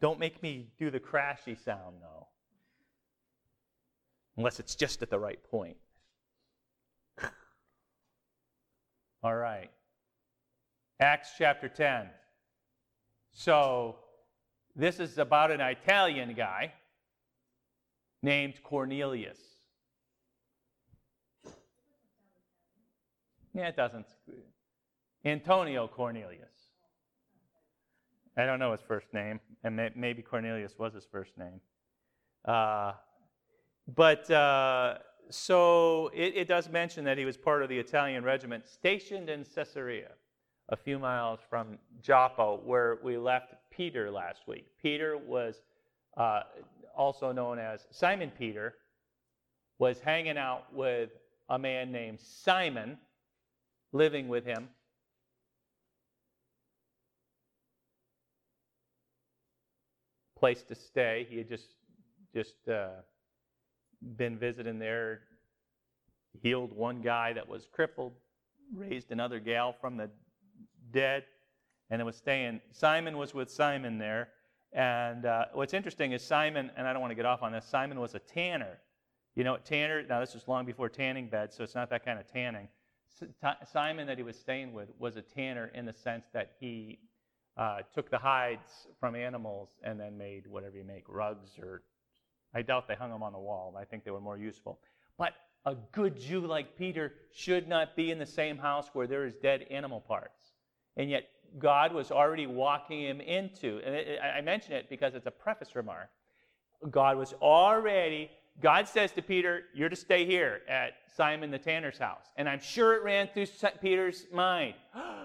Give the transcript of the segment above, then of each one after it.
Don't make me do the crashy sound, though. Unless it's just at the right point. All right. Acts chapter 10. So, this is about an Italian guy named Cornelius. Yeah, it doesn't. Antonio Cornelius. I don't know his first name, and maybe Cornelius was his first name. Uh, but uh, so it, it, does mention that he was part of the Italian regiment stationed in Caesarea, a few miles from Joppa, where we left Peter last week. Peter was uh, also known as Simon Peter, was hanging out with a man named Simon, living with him. Place to stay. He had just just uh, been visiting there, healed one guy that was crippled, raised another gal from the dead, and it was staying. Simon was with Simon there. And uh, what's interesting is Simon, and I don't want to get off on this, Simon was a tanner. You know, tanner, now this was long before tanning beds, so it's not that kind of tanning. Simon that he was staying with was a tanner in the sense that he uh, took the hides from animals and then made whatever you make, rugs or I doubt they hung them on the wall. I think they were more useful. But a good Jew like Peter should not be in the same house where there is dead animal parts. And yet God was already walking him into, and I mention it because it's a preface remark. God was already, God says to Peter, You're to stay here at Simon the tanner's house. And I'm sure it ran through Peter's mind.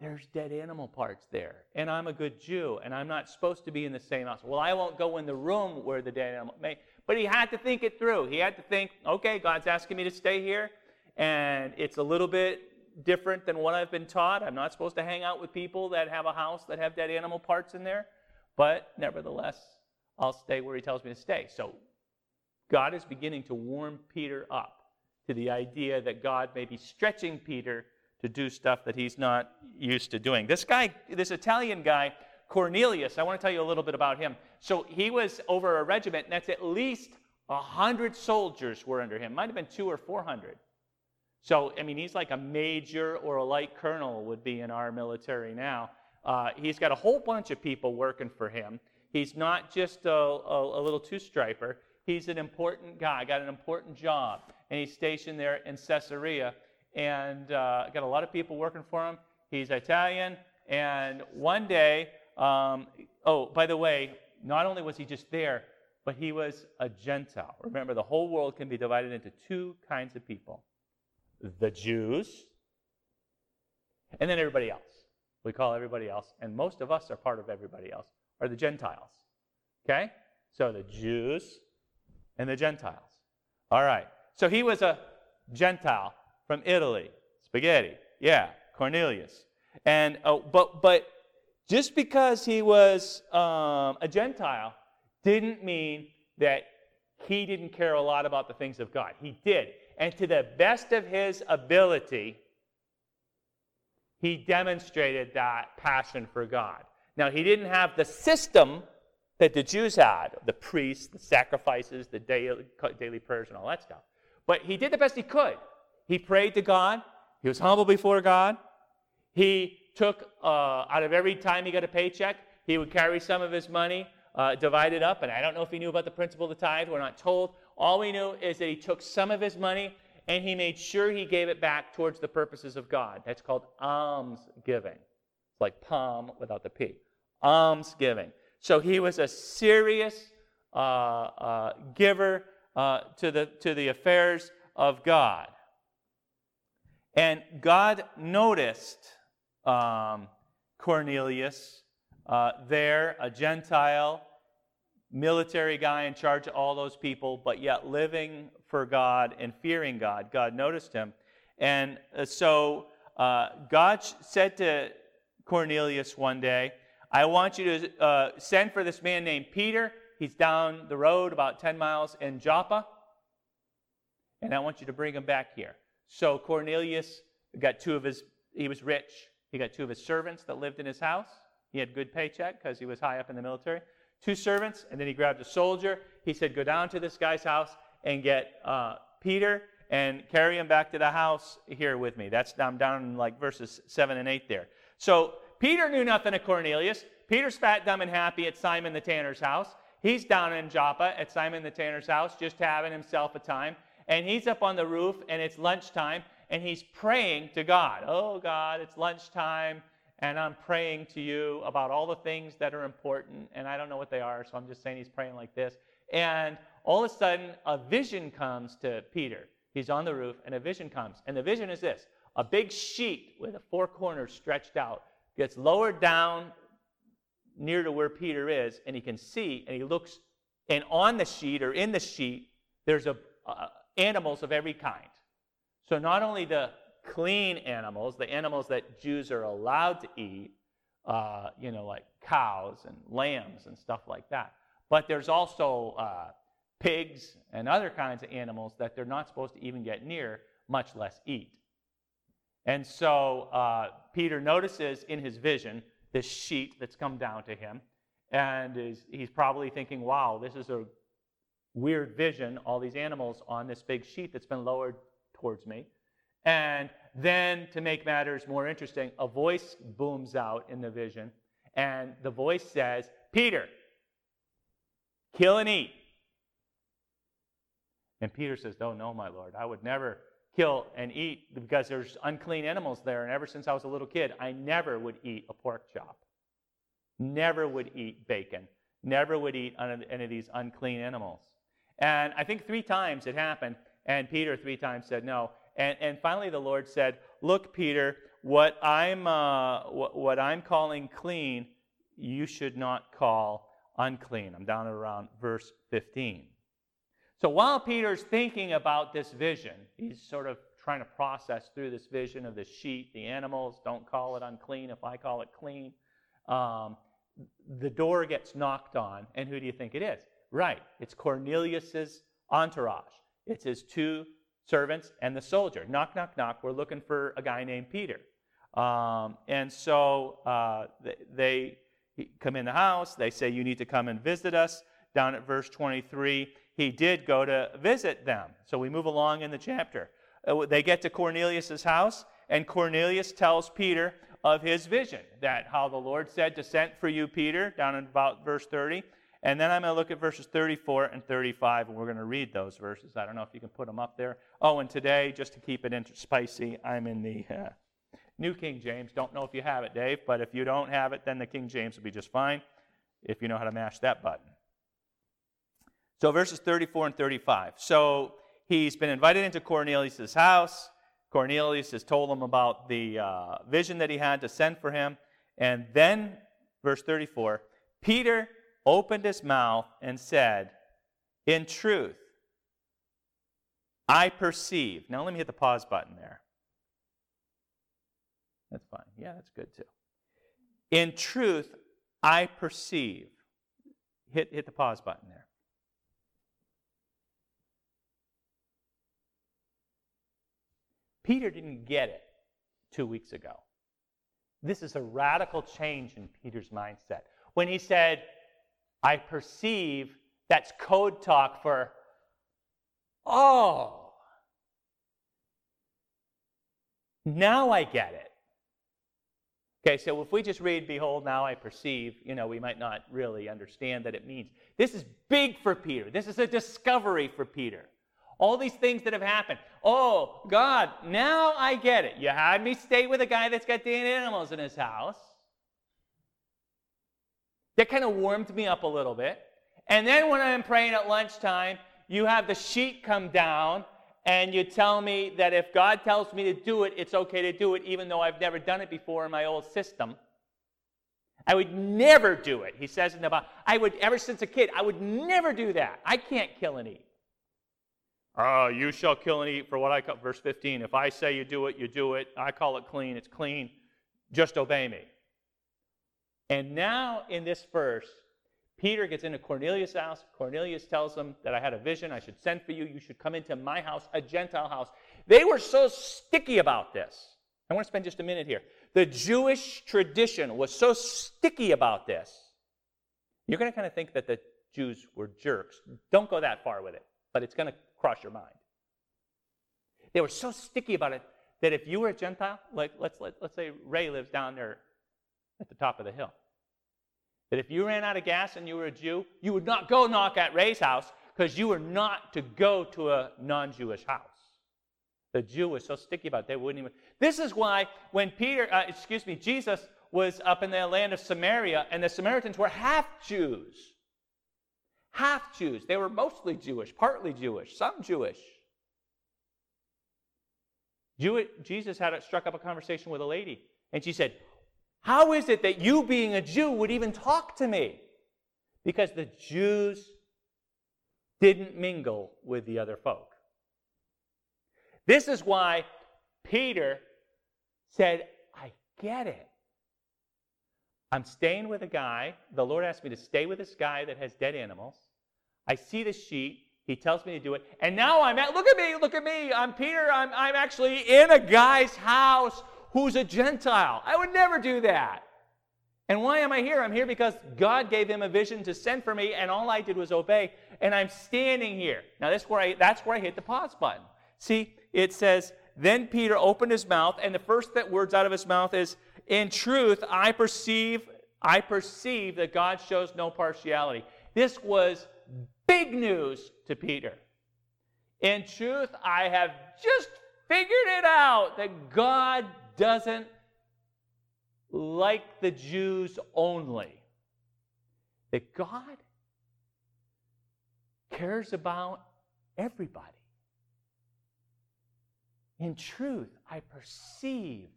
There's dead animal parts there. And I'm a good Jew, and I'm not supposed to be in the same house. Well, I won't go in the room where the dead animal may. But he had to think it through. He had to think, okay, God's asking me to stay here, and it's a little bit different than what I've been taught. I'm not supposed to hang out with people that have a house that have dead animal parts in there. But nevertheless, I'll stay where he tells me to stay. So God is beginning to warm Peter up to the idea that God may be stretching Peter to do stuff that he's not used to doing. This guy, this Italian guy, Cornelius, I want to tell you a little bit about him. So he was over a regiment, and that's at least 100 soldiers were under him. Might have been two or 400. So, I mean, he's like a major or a light colonel would be in our military now. Uh, he's got a whole bunch of people working for him. He's not just a, a, a little two striper. He's an important guy, got an important job, and he's stationed there in Caesarea, and uh, got a lot of people working for him. He's Italian, and one day, um, oh, by the way, not only was he just there, but he was a Gentile. Remember, the whole world can be divided into two kinds of people the Jews, and then everybody else. We call everybody else, and most of us are part of everybody else, are the Gentiles. Okay? So the Jews and the Gentiles. All right. So he was a Gentile from Italy. Spaghetti. Yeah, Cornelius. And oh, but but just because he was um, a Gentile didn't mean that he didn't care a lot about the things of God. He did and to the best of his ability, he demonstrated that passion for God. Now, he didn't have the system that the Jews had the priests, the sacrifices, the daily, daily prayers, and all that stuff. But he did the best he could. He prayed to God, he was humble before God. He took, uh, out of every time he got a paycheck, he would carry some of his money, uh, it up. And I don't know if he knew about the principle of the tithe, we're not told. All we know is that he took some of his money and he made sure he gave it back towards the purposes of God. That's called alms giving. It's like palm without the P. Alms giving. So he was a serious uh, uh, giver uh, to, the, to the affairs of God. And God noticed um, Cornelius uh, there, a Gentile military guy in charge of all those people, but yet living for God and fearing God. God noticed him. And uh, so uh, God said to Cornelius one day, I want you to uh, send for this man named Peter. He's down the road about 10 miles in Joppa. And I want you to bring him back here. So Cornelius got two of his, he was rich. He got two of his servants that lived in his house. He had good paycheck because he was high up in the military. two servants, and then he grabbed a soldier. He said, Go down to this guy's house and get uh, Peter and carry him back to the house here with me. That's down in like verses 7 and 8 there. So Peter knew nothing of Cornelius. Peter's fat, dumb, and happy at Simon the tanner's house. He's down in Joppa at Simon the tanner's house, just having himself a time. And he's up on the roof, and it's lunchtime, and he's praying to God. Oh, God, it's lunchtime, and I'm praying to you about all the things that are important, and I don't know what they are, so I'm just saying he's praying like this. And all of a sudden, a vision comes to Peter. He's on the roof, and a vision comes. And the vision is this a big sheet with the four corners stretched out gets lowered down near to where Peter is, and he can see, and he looks, and on the sheet or in the sheet, there's a, uh, animals of every kind. So not only the clean animals, the animals that Jews are allowed to eat, uh, you know, like cows and lambs and stuff like that, but there's also uh, pigs and other kinds of animals that they're not supposed to even get near, much less eat. And so uh, Peter notices in his vision this sheet that's come down to him, and is, he's probably thinking, wow, this is a weird vision, all these animals on this big sheet that's been lowered towards me. And then, to make matters more interesting, a voice booms out in the vision, and the voice says, Peter, kill and eat. And Peter says, Oh, no, my Lord, I would never kill and eat because there's unclean animals there. And ever since I was a little kid, I never would eat a pork chop, never would eat bacon, never would eat any of these unclean animals. And I think three times it happened, and Peter three times said no. And, and finally, the Lord said, Look, Peter, what I'm, uh, what, what I'm calling clean, you should not call unclean. I'm down around verse 15. So while Peter's thinking about this vision, he's sort of trying to process through this vision of the sheet, the animals, don't call it unclean if I call it clean. Um, the door gets knocked on, and who do you think it is? Right, it's Cornelius's entourage. It's his two servants and the soldier. Knock, knock, knock. We're looking for a guy named Peter. Um, and so uh, they, they come in the house. They say, You need to come and visit us. Down at verse 23, he did go to visit them. So we move along in the chapter. Uh, they get to Cornelius' house, and Cornelius tells Peter of his vision that how the Lord said to send for you, Peter, down in about verse 30. And then I'm going to look at verses 34 and 35, and we're going to read those verses. I don't know if you can put them up there. Oh, and today, just to keep it inter- spicy, I'm in the uh, New King James. Don't know if you have it, Dave, but if you don't have it, then the King James will be just fine if you know how to mash that button. So verses 34 and 35. So he's been invited into Cornelius' house. Cornelius has told him about the uh, vision that he had to send for him. And then, verse 34, Peter opened his mouth and said, In truth, I perceive. Now let me hit the pause button there. That's fine. Yeah, that's good too. In truth, I perceive. Hit, hit the pause button there. Peter didn't get it two weeks ago. This is a radical change in Peter's mindset. When he said, I perceive, that's code talk for, oh, now I get it. Okay, so if we just read, Behold, now I perceive, you know, we might not really understand that it means. This is big for Peter. This is a discovery for Peter. All these things that have happened. Oh, God, now I get it. You had me stay with a guy that's got dead animals in his house. That kind of warmed me up a little bit. And then when I'm praying at lunchtime, you have the sheet come down and you tell me that if God tells me to do it, it's okay to do it, even though I've never done it before in my old system. I would never do it. He says in the Bible, I would, ever since a kid, I would never do that. I can't kill and eat. Oh, you shall kill and eat for what I call, verse 15. If I say you do it, you do it. I call it clean, it's clean. Just obey me. And now in this verse, Peter gets into Cornelius' house. Cornelius tells him that I had a vision. I should send for you. You should come into my house, a Gentile house. They were so sticky about this. I want to spend just a minute here. The Jewish tradition was so sticky about this. You're going to kind of think that the Jews were jerks. Don't go that far with it, but it's going to cross your mind. They were so sticky about it that if you were a Gentile, like let's, let, let's say Ray lives down there at the top of the hill, that if you ran out of gas and you were a Jew, you would not go knock at Ray's house because you were not to go to a non Jewish house. The Jew was so sticky about it, they wouldn't even. This is why when Peter, uh, excuse me, Jesus was up in the land of Samaria, and the Samaritans were half Jews. Half Jews. They were mostly Jewish, partly Jewish, some Jewish. Jew, Jesus had struck up a conversation with a lady, and she said, How is it that you, being a Jew, would even talk to me? Because the Jews didn't mingle with the other folk. This is why Peter said, I get it. I'm staying with a guy. The Lord asked me to stay with this guy that has dead animals. I see the sheep. He tells me to do it. And now I'm at, look at me, look at me. I'm Peter. I'm, I'm actually in a guy's house who's a Gentile. I would never do that. And why am I here? I'm here because God gave him a vision to send for me, and all I did was obey. And I'm standing here. Now, that's where I, that's where I hit the pause button. See, it says, Then Peter opened his mouth, and the first that words out of his mouth is, In truth, I perceive, I perceive that God shows no partiality. This was big news to Peter. In truth, I have just figured it out that God doesn't like the Jews only. That God cares about everybody. In truth, I perceive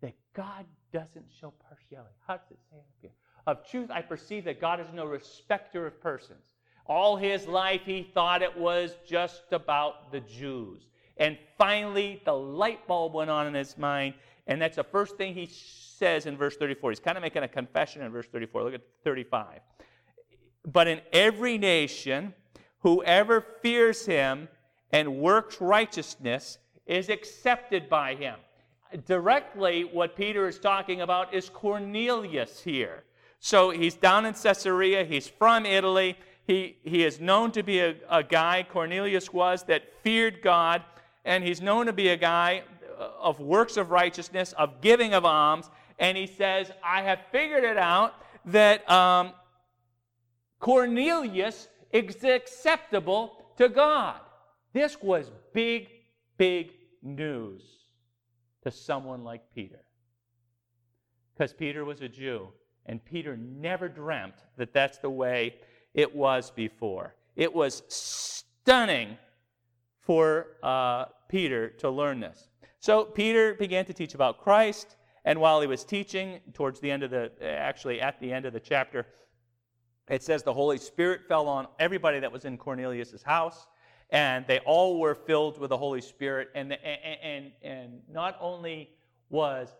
that God doesn't show partiality. How does it say it here? Of truth, I perceive that God is no respecter of persons. All his life, he thought it was just about the Jews. And finally, the light bulb went on in his mind, and that's the first thing he says in verse 34. He's kind of making a confession in verse 34. Look at 35. But in every nation, whoever fears him and works righteousness is accepted by him. Directly, what Peter is talking about is Cornelius here. So he's down in Caesarea, he's from Italy, he, he is known to be a, a guy, Cornelius was, that feared God, and he's known to be a guy of works of righteousness, of giving of alms, and he says, I have figured it out that um, Cornelius is acceptable to God. This was big, big news to someone like Peter. Because Peter was a Jew, and Peter never dreamt that that's the way it was before. It was stunning for uh, Peter to learn this. So Peter began to teach about Christ, and while he was teaching, towards the end of the, actually at the end of the chapter, it says the Holy Spirit fell on everybody that was in Cornelius' house, and they all were filled with the Holy Spirit. And, and, and, and not only was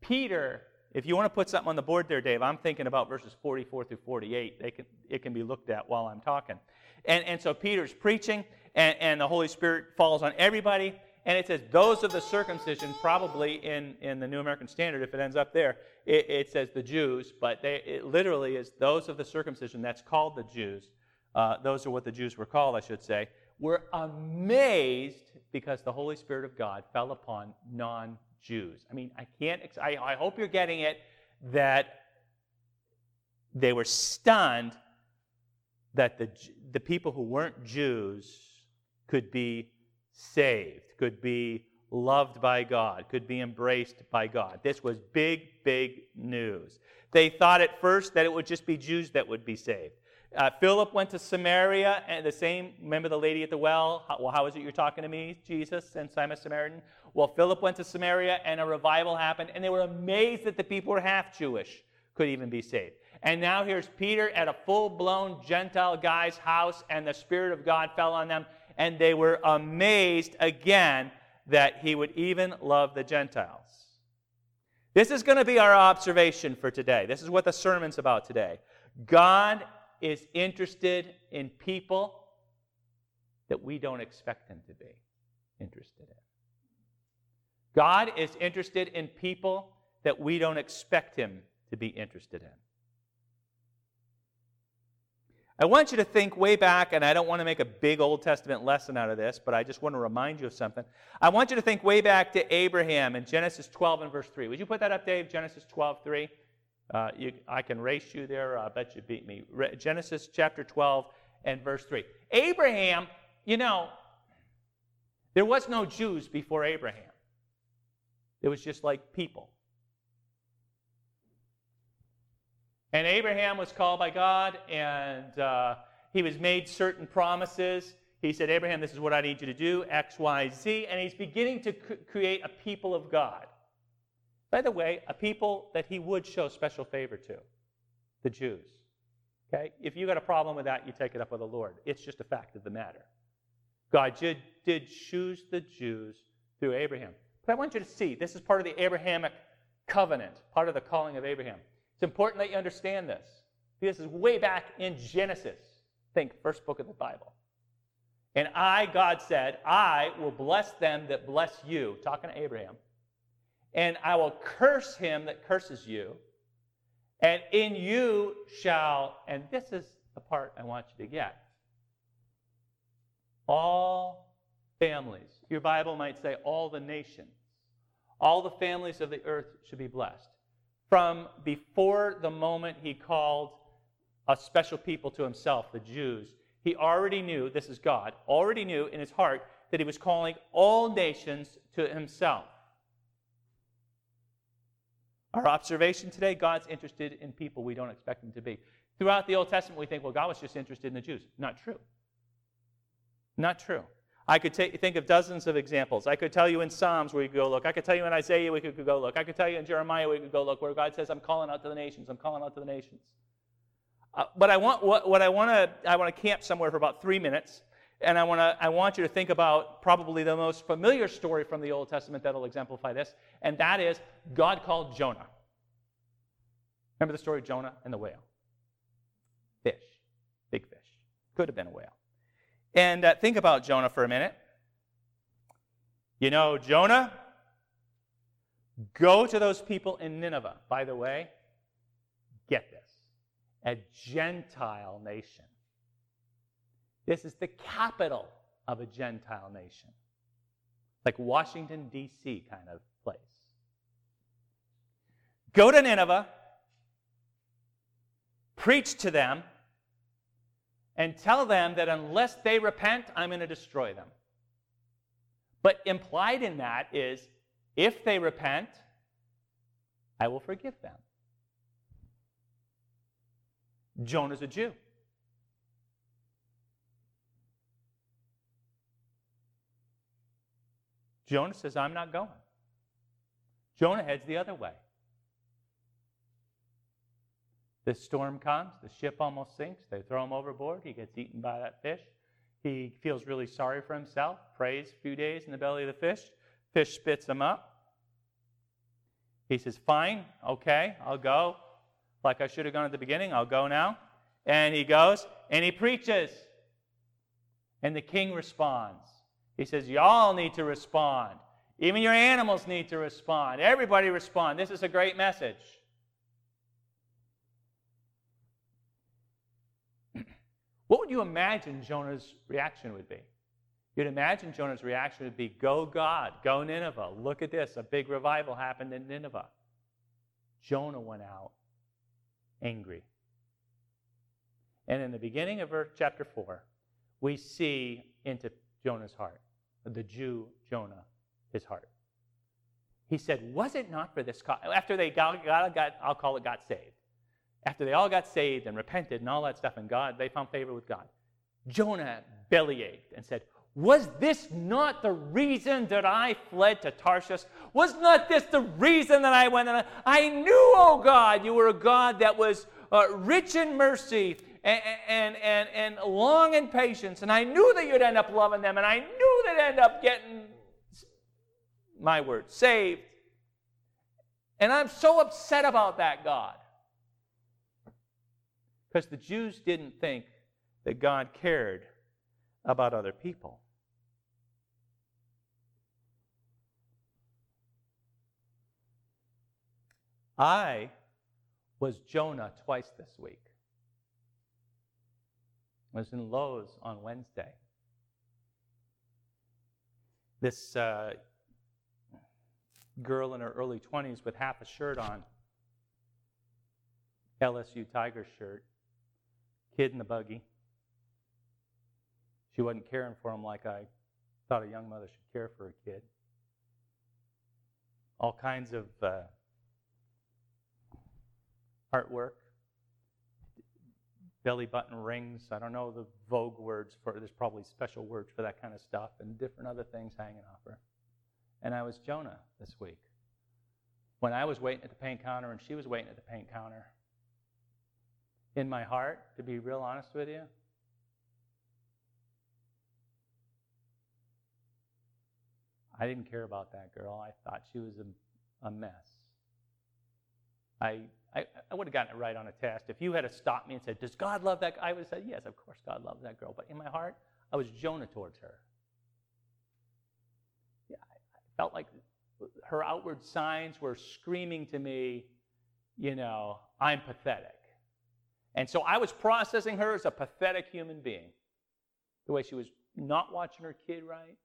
Peter if you want to put something on the board there, Dave, I'm thinking about verses 44 through 48. They can, it can be looked at while I'm talking. And, and so Peter's preaching, and, and the Holy Spirit falls on everybody. And it says, those of the circumcision, probably in, in the New American Standard, if it ends up there, it, it says the Jews, but they, it literally is those of the circumcision, that's called the Jews. Uh, those are what the Jews were called, I should say, were amazed because the Holy Spirit of God fell upon non Jews. I mean, I can't, I, I hope you're getting it that they were stunned that the, the people who weren't Jews could be saved, could be loved by God, could be embraced by God. This was big, big news. They thought at first that it would just be Jews that would be saved. Uh, Philip went to Samaria, and the same, remember the lady at the well? How, well, how is it you're talking to me, Jesus, and Simon Samaritan? Well, Philip went to Samaria, and a revival happened, and they were amazed that the people were half Jewish could even be saved. And now here's Peter at a full blown Gentile guy's house, and the Spirit of God fell on them, and they were amazed again that he would even love the Gentiles. This is going to be our observation for today. This is what the sermon's about today. God is interested in people that we don't expect him to be interested in. God is interested in people that we don't expect him to be interested in. I want you to think way back, and I don't want to make a big Old Testament lesson out of this, but I just want to remind you of something. I want you to think way back to Abraham in Genesis 12 and verse 3. Would you put that up, Dave? Genesis 12, 3. Uh, you, I can race you there. I bet you beat me. Re- Genesis chapter 12 and verse 3. Abraham, you know, there was no Jews before Abraham. It was just like people. And Abraham was called by God, and uh, he was made certain promises. He said, Abraham, this is what I need you to do, X, Y, Z. And he's beginning to create a people of God. By the way, a people that he would show special favor to the Jews. Okay? If you got a problem with that, you take it up with the Lord. It's just a fact of the matter. God did, did choose the Jews through Abraham. But I want you to see this is part of the Abrahamic covenant, part of the calling of Abraham. It's important that you understand this. This is way back in Genesis. Think, first book of the Bible. And I, God said, I will bless them that bless you, talking to Abraham. And I will curse him that curses you. And in you shall, and this is the part I want you to get all families. Your Bible might say all the nations. All the families of the earth should be blessed from before the moment he called a special people to himself, the Jews, he already knew, this is God, already knew in his heart that he was calling all nations to himself. Our observation today God's interested in people we don't expect him to be. Throughout the Old Testament, we think, well, God was just interested in the Jews. Not true. Not true. I could take, think of dozens of examples. I could tell you in Psalms where you could go look. I could tell you in Isaiah we could go look. I could tell you in Jeremiah we could go look where God says, I'm calling out to the nations. I'm calling out to the nations. Uh, but I want, what, what I want to, I want to camp somewhere for about three minutes. And I want, to, I want you to think about probably the most familiar story from the Old Testament that'll exemplify this. And that is God called Jonah. Remember the story of Jonah and the whale? Fish. Big fish. Could have been a whale. And uh, think about Jonah for a minute. You know, Jonah, go to those people in Nineveh. By the way, get this a Gentile nation. This is the capital of a Gentile nation, like Washington, D.C. kind of place. Go to Nineveh, preach to them and tell them that unless they repent, I'm going to destroy them. But implied in that is if they repent, I will forgive them. Jonah's a Jew. Jonah says, I'm not going. Jonah heads the other way. This storm comes, the ship almost sinks, they throw him overboard, he gets eaten by that fish. He feels really sorry for himself, prays a few days in the belly of the fish. Fish spits him up. He says, Fine, okay, I'll go. Like I should have gone at the beginning, I'll go now. And he goes and he preaches. And the king responds. He says, Y'all need to respond. Even your animals need to respond. Everybody respond. This is a great message. What would you imagine Jonah's reaction would be? You'd imagine Jonah's reaction would be, Go God, go Nineveh. Look at this. A big revival happened in Nineveh. Jonah went out angry. And in the beginning of chapter 4, we see into Jonah's heart, the Jew Jonah, his heart. He said, Was it not for this cause? After they got, got, got, I'll call it, got saved after they all got saved and repented and all that stuff, and God, they found favor with God. Jonah bellyached and said, Was this not the reason that I fled to Tarshish? Was not this the reason that I went? And I knew, oh God, you were a God that was uh, rich in mercy and, and, and, and long in patience. And I knew that you'd end up loving them, and I knew they'd end up getting, my word, saved. And I'm so upset about that, God. Because the Jews didn't think that God cared about other people. I was Jonah twice this week. I was in Lowe's on Wednesday. This uh, girl in her early 20s with half a shirt on, LSU Tiger shirt, kid in the buggy. She wasn't caring for him like I thought a young mother should care for a kid. All kinds of uh, artwork, belly button rings. I don't know the vogue words for There's probably special words for that kind of stuff, and different other things hanging off her. And I was Jonah this week. When I was waiting at the paint counter and she was waiting at the paint counter, in my heart, to be real honest with you, I didn't care about that girl. I thought she was a, a mess. I, I, I would have gotten it right on a test. If you had stopped me and said, Does God love that? I would have said, Yes, of course God loves that girl. But in my heart, I was Jonah towards her. Yeah, I, I felt like her outward signs were screaming to me, you know, I'm pathetic. And so I was processing her as a pathetic human being. The way she was not watching her kid right,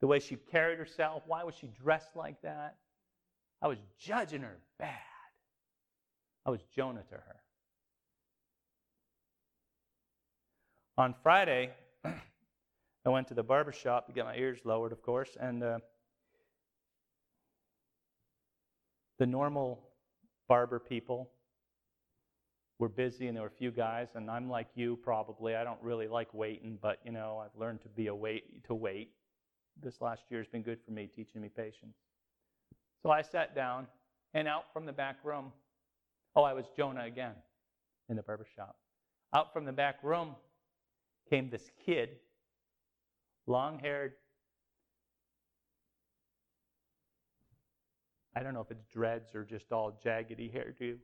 the way she carried herself. Why was she dressed like that? I was judging her bad. I was Jonah to her. On Friday, I went to the barber shop to get my ears lowered, of course, and uh, the normal barber people were busy, and there were a few guys, and I'm like you probably. I don't really like waiting, but you know, I've learned to be a wait to wait this last year has been good for me, teaching me patience. So I sat down, and out from the back room, oh, I was Jonah again in the barber shop. Out from the back room came this kid, long haired. I don't know if it's dreads or just all jaggedy hairdo.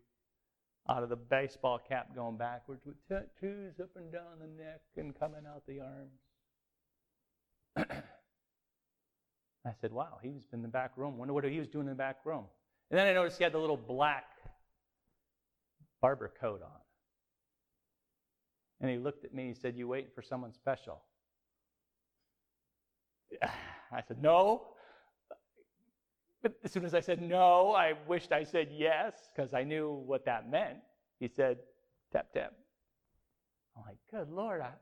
Out of the baseball cap going backwards with tattoos up and down the neck and coming out the arms. I said, wow, he's been in the back room. Wonder what he was doing in the back room. And then I noticed he had the little black barber coat on. And he looked at me and he said, You waiting for someone special? I said, No. But as soon as I said no, I wished I said yes because I knew what that meant. He said, Tap, tap. I'm like, Good Lord, I,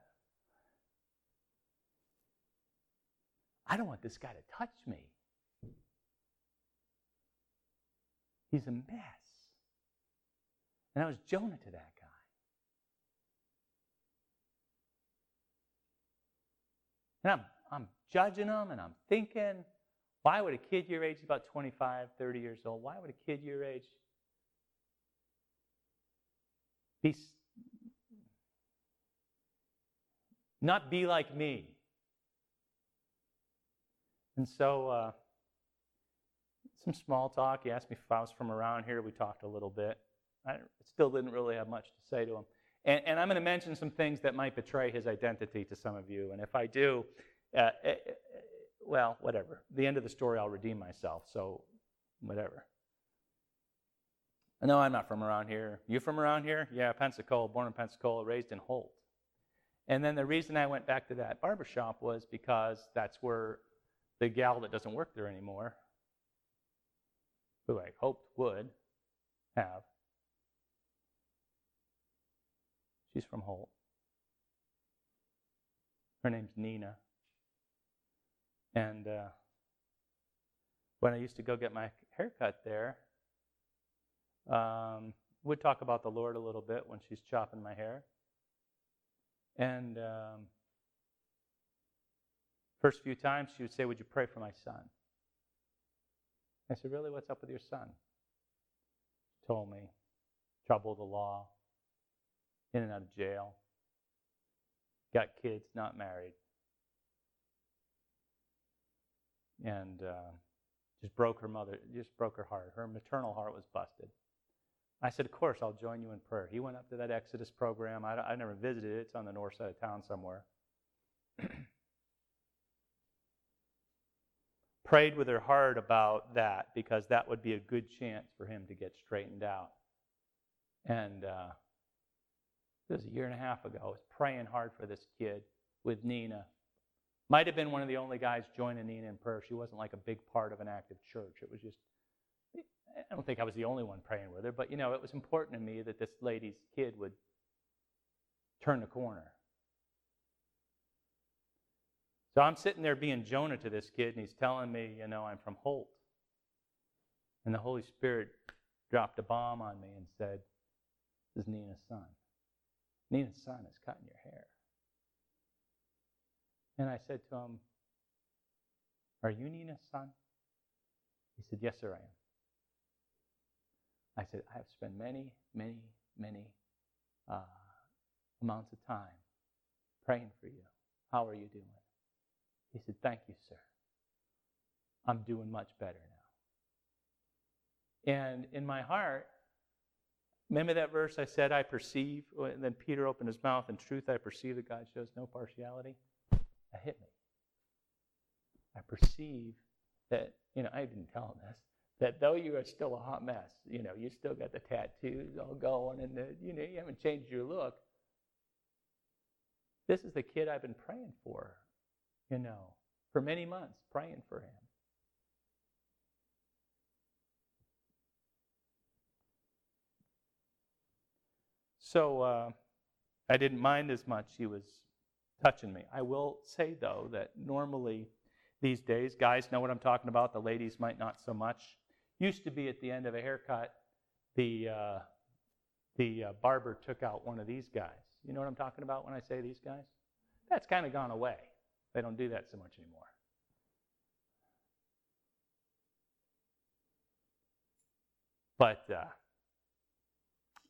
I don't want this guy to touch me. He's a mess. And I was Jonah to that guy. And I'm, I'm judging him and I'm thinking, why would a kid your age, about 25, 30 years old, why would a kid your age be not be like me? And so, uh, some small talk. He asked me if I was from around here. We talked a little bit. I still didn't really have much to say to him. And, and I'm going to mention some things that might betray his identity to some of you. And if I do, uh, uh, well, whatever. The end of the story, I'll redeem myself. So, whatever. No, I'm not from around here. You from around here? Yeah, Pensacola, born in Pensacola, raised in Holt. And then the reason I went back to that barbershop was because that's where the gal that doesn't work there anymore, who I hoped would have, she's from Holt. Her name's Nina. And uh, when I used to go get my haircut there, um, would talk about the Lord a little bit when she's chopping my hair. And um, First few times, she would say, Would you pray for my son? I said, Really? What's up with your son? She told me, trouble the law, in and out of jail, got kids, not married. And uh, just broke her mother, just broke her heart. Her maternal heart was busted. I said, Of course, I'll join you in prayer. He went up to that Exodus program. I, I never visited it, it's on the north side of town somewhere. prayed with her heart about that because that would be a good chance for him to get straightened out. And uh, it was a year and a half ago. I was praying hard for this kid with Nina. Might have been one of the only guys joining Nina in prayer. She wasn't like a big part of an active church. It was just, I don't think I was the only one praying with her, but you know, it was important to me that this lady's kid would turn the corner. So I'm sitting there being Jonah to this kid, and he's telling me, you know, I'm from Holt. And the Holy Spirit dropped a bomb on me and said, This is Nina's son. Nina's son is cutting your hair. And I said to him, Are you Nina's son? He said, Yes, sir, I am. I said, I have spent many, many, many uh, amounts of time praying for you. How are you doing? He said, Thank you, sir. I'm doing much better now. And in my heart, remember that verse I said, I perceive? And then Peter opened his mouth, in truth, I perceive that God shows no partiality. That hit me. I perceive that, you know, I didn't tell him this, that though you are still a hot mess, you know, you still got the tattoos all going and, the, you know, you haven't changed your look. This is the kid I've been praying for you know, for many months, praying for him. So uh, I didn't mind as much he was touching me. I will say, though, that normally these days, guys know what I'm talking about, the ladies might not so much. Used to be at the end of a haircut, the, uh, the uh, barber took out one of these guys. You know what I'm talking about when I say these guys? That's kind of gone away. They don't do that so much anymore. But uh,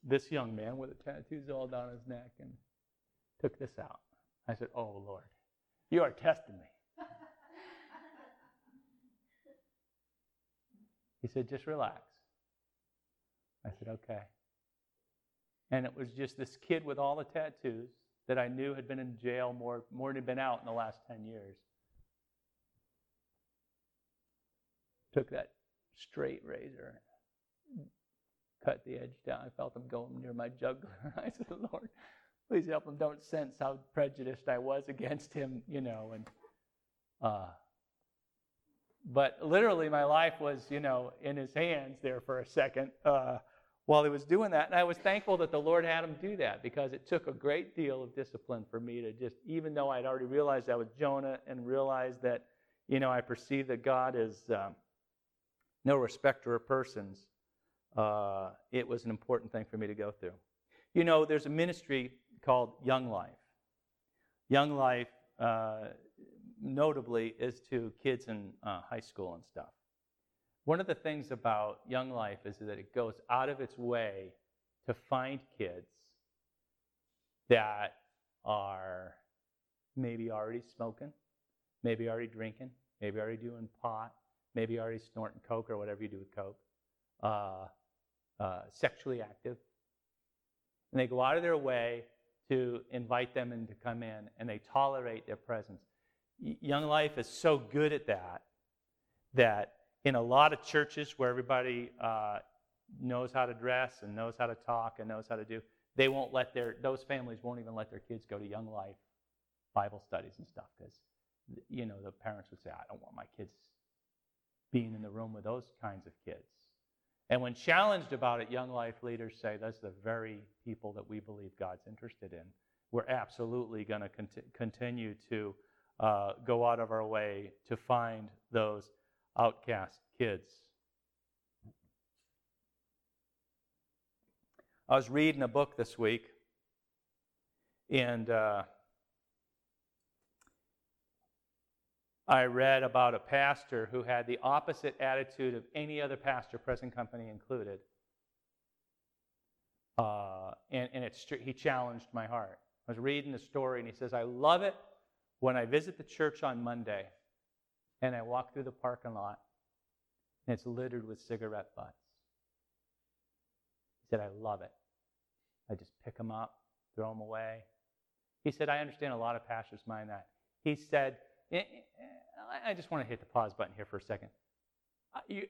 this young man with the tattoos all down his neck and took this out. I said, Oh, Lord, you are testing me. he said, Just relax. I said, Okay. And it was just this kid with all the tattoos that I knew had been in jail more, more than had been out in the last 10 years. Took that straight razor, cut the edge down. I felt him going near my jugular. I said, Lord, please help him. Don't sense how prejudiced I was against him, you know. And uh, but literally, my life was, you know, in his hands there for a second. Uh, while he was doing that. And I was thankful that the Lord had him do that because it took a great deal of discipline for me to just, even though I'd already realized that was Jonah and realized that, you know, I perceive that God is um, no respecter of persons, uh, it was an important thing for me to go through. You know, there's a ministry called Young Life. Young Life, uh, notably, is to kids in uh, high school and stuff. One of the things about Young Life is that it goes out of its way to find kids that are maybe already smoking, maybe already drinking, maybe already doing pot, maybe already snorting coke or whatever you do with coke, uh, uh, sexually active. And they go out of their way to invite them and to come in, and they tolerate their presence. Young Life is so good at that that in a lot of churches where everybody uh, knows how to dress and knows how to talk and knows how to do, they won't let their those families won't even let their kids go to Young Life Bible studies and stuff because you know the parents would say, I don't want my kids being in the room with those kinds of kids. And when challenged about it, Young Life leaders say that's the very people that we believe God's interested in. We're absolutely going to cont- continue to uh, go out of our way to find those outcast kids. I was reading a book this week, and uh, I read about a pastor who had the opposite attitude of any other pastor, present company included. Uh, and and he challenged my heart. I was reading the story, and he says, I love it when I visit the church on Monday and I walk through the parking lot, and it's littered with cigarette butts. He said, I love it. I just pick them up, throw them away. He said, I understand a lot of pastors mind that. He said, I just want to hit the pause button here for a second.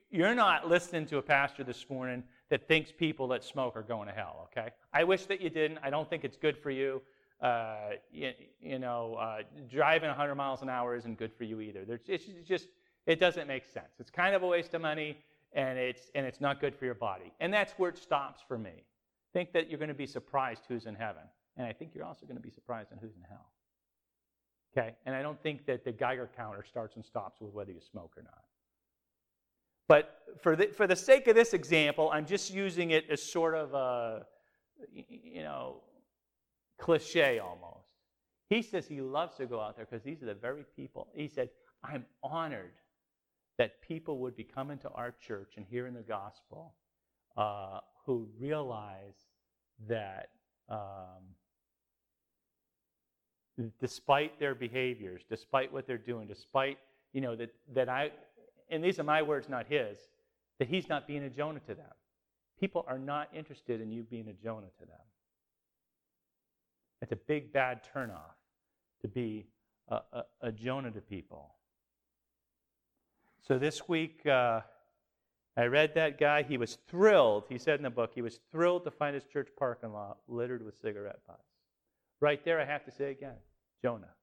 You're not listening to a pastor this morning that thinks people that smoke are going to hell, okay? I wish that you didn't. I don't think it's good for you. Uh, you, you, know, uh, driving 100 miles an hour isn't good for you either. There's, it's just, it doesn't make sense. It's kind of a waste of money, and it's, and it's not good for your body. And that's where it stops for me. Think that you're going to be surprised who's in heaven. And I think you're also going to be surprised on who's in hell. Okay? And I don't think that the Geiger counter starts and stops with whether you smoke or not. But for the, for the sake of this example, I'm just using it as sort of a, you know, cliche almost. He says he loves to go out there because these are the very people. He said, I'm honored that people would be coming to our church and hearing the gospel uh, who realize that um, despite their behaviors, despite what they're doing, despite, you know, that, that I, and these are my words, not his, that he's not being a Jonah to them. People are not interested in you being a Jonah to them. It's a big bad turnoff to be a, a, a Jonah to people. So this week, uh, I read that guy. He was thrilled. He said in the book, he was thrilled to find his church parking lot littered with cigarette butts. Right there, I have to say again Jonah.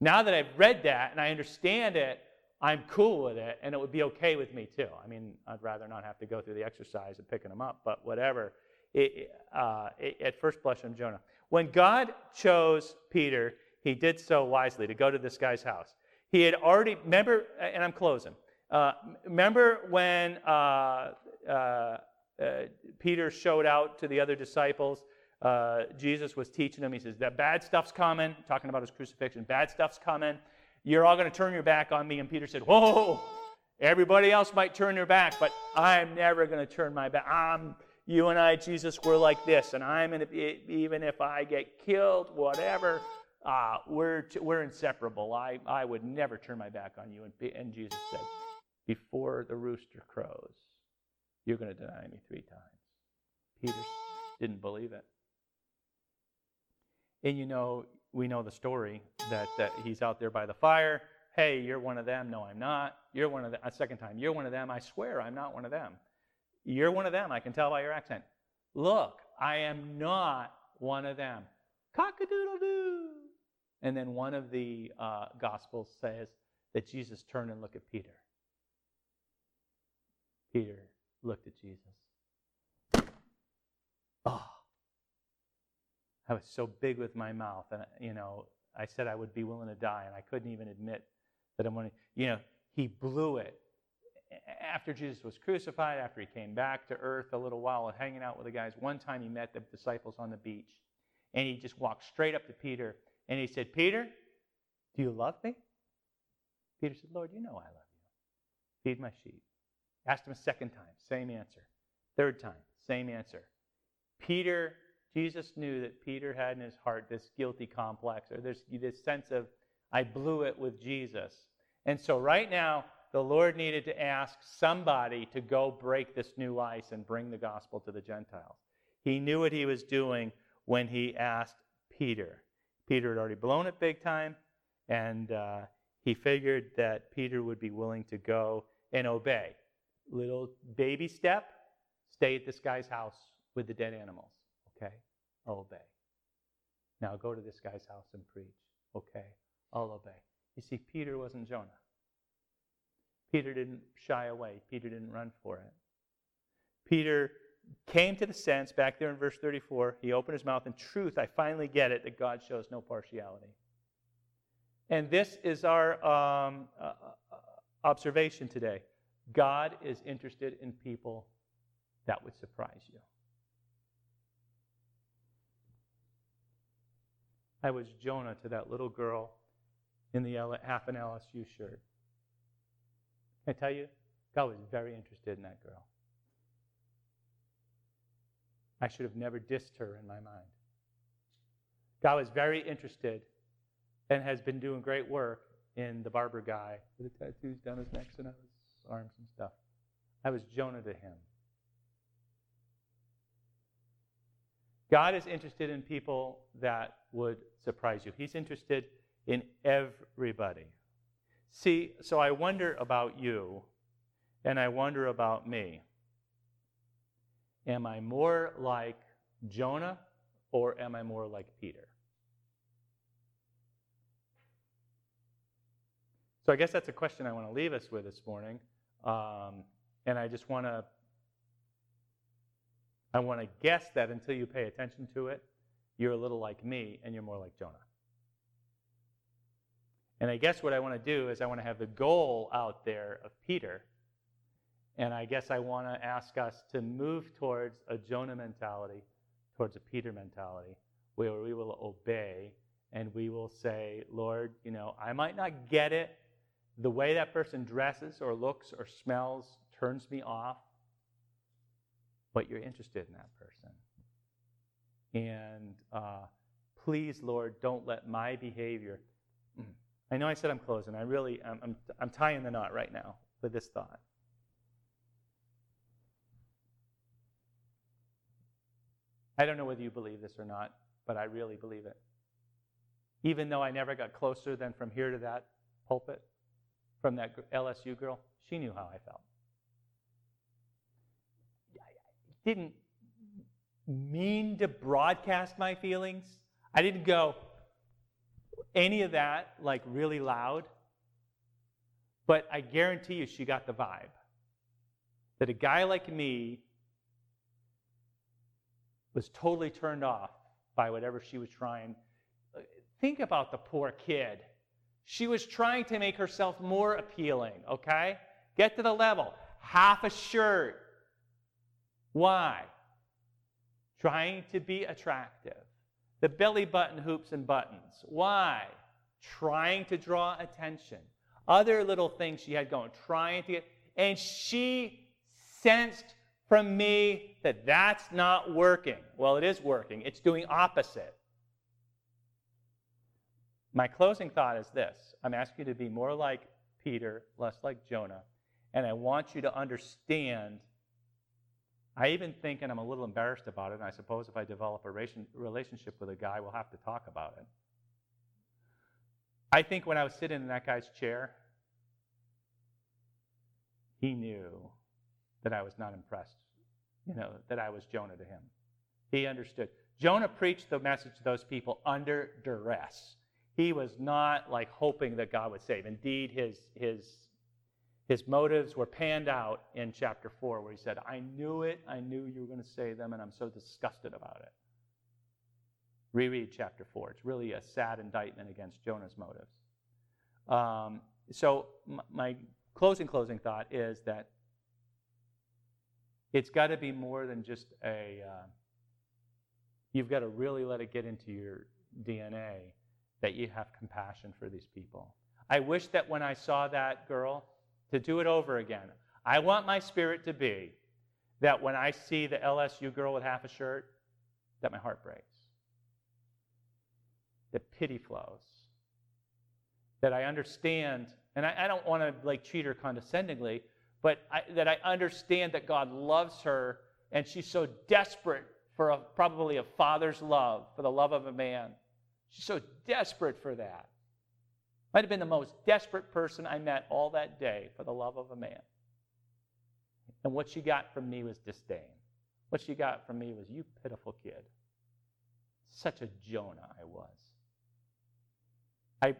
Now that I've read that and I understand it, I'm cool with it, and it would be okay with me too. I mean, I'd rather not have to go through the exercise of picking them up, but whatever. It, uh, it, at first blush, I'm Jonah. When God chose Peter, he did so wisely to go to this guy's house. He had already, remember, and I'm closing. Uh, remember when uh, uh, uh Peter showed out to the other disciples? Uh, Jesus was teaching them. He says, That bad stuff's coming, talking about his crucifixion. Bad stuff's coming. You're all going to turn your back on me. And Peter said, Whoa, everybody else might turn their back, but I'm never going to turn my back. I'm, you and I, Jesus, we're like this. And I'm in, even if I get killed, whatever, uh, we're, we're inseparable. I, I would never turn my back on you. And, and Jesus said, Before the rooster crows, you're going to deny me three times. Peter didn't believe it. And you know, we know the story that, that he's out there by the fire. Hey, you're one of them. No, I'm not. You're one of them. A second time, you're one of them. I swear I'm not one of them. You're one of them. I can tell by your accent. Look, I am not one of them. Cock-a-doodle-doo. And then one of the uh, Gospels says that Jesus turned and looked at Peter. Peter looked at Jesus. Oh, I was so big with my mouth, and you know, I said I would be willing to die, and I couldn't even admit that I'm willing. You know, he blew it. After Jesus was crucified, after he came back to earth a little while, hanging out with the guys, one time he met the disciples on the beach, and he just walked straight up to Peter, and he said, "Peter, do you love me?" Peter said, "Lord, you know I love you. Feed my sheep." Asked him a second time, same answer. Third time, same answer. Peter Jesus knew that Peter had in his heart this guilty complex or this, this sense of, I blew it with Jesus. And so right now, the Lord needed to ask somebody to go break this new ice and bring the gospel to the Gentiles. He knew what he was doing when he asked Peter. Peter had already blown it big time, and uh, he figured that Peter would be willing to go and obey. Little baby step, stay at this guy's house with the dead animals. Okay, I'll obey. Now go to this guy's house and preach. Okay, I'll obey. You see, Peter wasn't Jonah. Peter didn't shy away, Peter didn't run for it. Peter came to the sense, back there in verse 34, he opened his mouth in truth. I finally get it that God shows no partiality. And this is our um, uh, uh observation today. God is interested in people that would surprise you. I was Jonah to that little girl in the L- half an LSU shirt. Can I tell you? God was very interested in that girl. I should have never dissed her in my mind. God was very interested and has been doing great work in the barber guy with the tattoos down his neck and his arms and stuff. I was Jonah to him. God is interested in people that would surprise you. He's interested in everybody. See, so I wonder about you, and I wonder about me. Am I more like Jonah or am I more like Peter? So I guess that's a question I want to leave us with this morning. Um, and I just want to I want to guess that until you pay attention to it, you're a little like me and you're more like Jonah. And I guess what I want to do is I want to have the goal out there of Peter. And I guess I want to ask us to move towards a Jonah mentality, towards a Peter mentality, where we will obey and we will say, Lord, you know, I might not get it. The way that person dresses or looks or smells turns me off but you're interested in that person. And uh, please, Lord, don't let my behavior. I know I said I'm closing. I really, I'm, I'm, I'm tying the knot right now with this thought. I don't know whether you believe this or not, but I really believe it. Even though I never got closer than from here to that pulpit, from that LSU girl, she knew how I felt. Didn't mean to broadcast my feelings. I didn't go any of that like really loud. But I guarantee you she got the vibe that a guy like me was totally turned off by whatever she was trying. Think about the poor kid. She was trying to make herself more appealing, okay? Get to the level. Half a shirt, why? Trying to be attractive. The belly button hoops and buttons. Why? Trying to draw attention. Other little things she had going, trying to get. And she sensed from me that that's not working. Well, it is working, it's doing opposite. My closing thought is this I'm asking you to be more like Peter, less like Jonah. And I want you to understand I even think, and I'm a little embarrassed about it, and I suppose if I develop a relationship with a guy, we'll have to talk about it. I think when I was sitting in that guy's chair, he knew that I was not impressed, you know, that I was Jonah to him. He understood. Jonah preached the message to those people under duress. He was not like hoping that God would save. Indeed, his, his his motives were panned out in chapter 4, where he said, I knew it, I knew you were going to say them, and I'm so disgusted about it. Reread chapter 4. It's really a sad indictment against Jonah's motives. Um, so, my closing, closing thought is that it's got to be more than just a. Uh, you've got to really let it get into your DNA that you have compassion for these people. I wish that when I saw that girl, to do it over again. I want my spirit to be that when I see the LSU girl with half a shirt, that my heart breaks. That pity flows. That I understand, and I, I don't want to like treat her condescendingly, but I, that I understand that God loves her and she's so desperate for a, probably a father's love, for the love of a man. She's so desperate for that. Might have been the most desperate person I met all that day for the love of a man. And what she got from me was disdain. What she got from me was, You pitiful kid. Such a Jonah I was. I,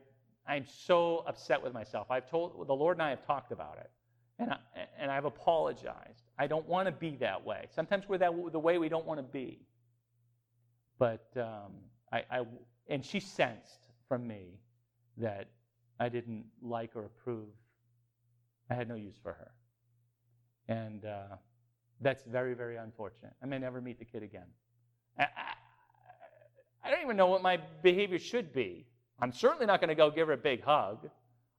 I'm so upset with myself. I've told, the Lord and I have talked about it. And, I, and I've apologized. I don't want to be that way. Sometimes we're that, the way we don't want to be. But um, I, I, and she sensed from me that I didn't like or approve, I had no use for her. And uh, that's very, very unfortunate. I may never meet the kid again. I, I, I don't even know what my behavior should be. I'm certainly not going to go give her a big hug.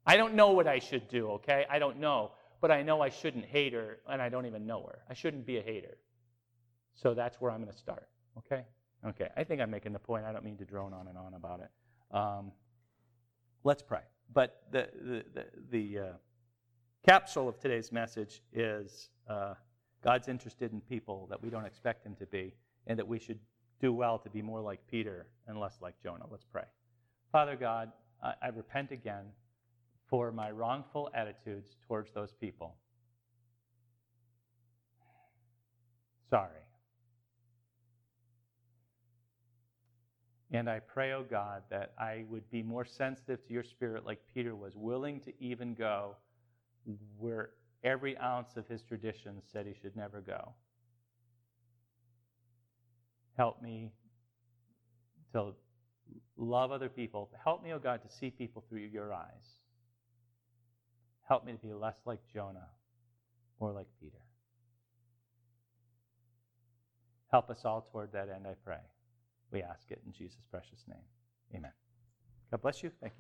I don't know what I should do, okay? I don't know. But I know I shouldn't hate her, and I don't even know her. I shouldn't be a hater. So that's where I'm going to start, okay? Okay, I think I'm making the point. I don't mean to drone on and on about it. Um, let's pray. But the, the, the, the uh, capsule of today's message is uh, God's interested in people that we don't expect Him to be, and that we should do well to be more like Peter and less like Jonah. Let's pray. Father God, I, I repent again for my wrongful attitudes towards those people. Sorry. And I pray, oh God, that I would be more sensitive to your spirit like Peter was, willing to even go where every ounce of his tradition said he should never go. Help me to love other people. Help me, oh God, to see people through your eyes. Help me to be less like Jonah, more like Peter. Help us all toward that end, I pray. We ask it in Jesus' precious name. Amen. God bless you. Thank you.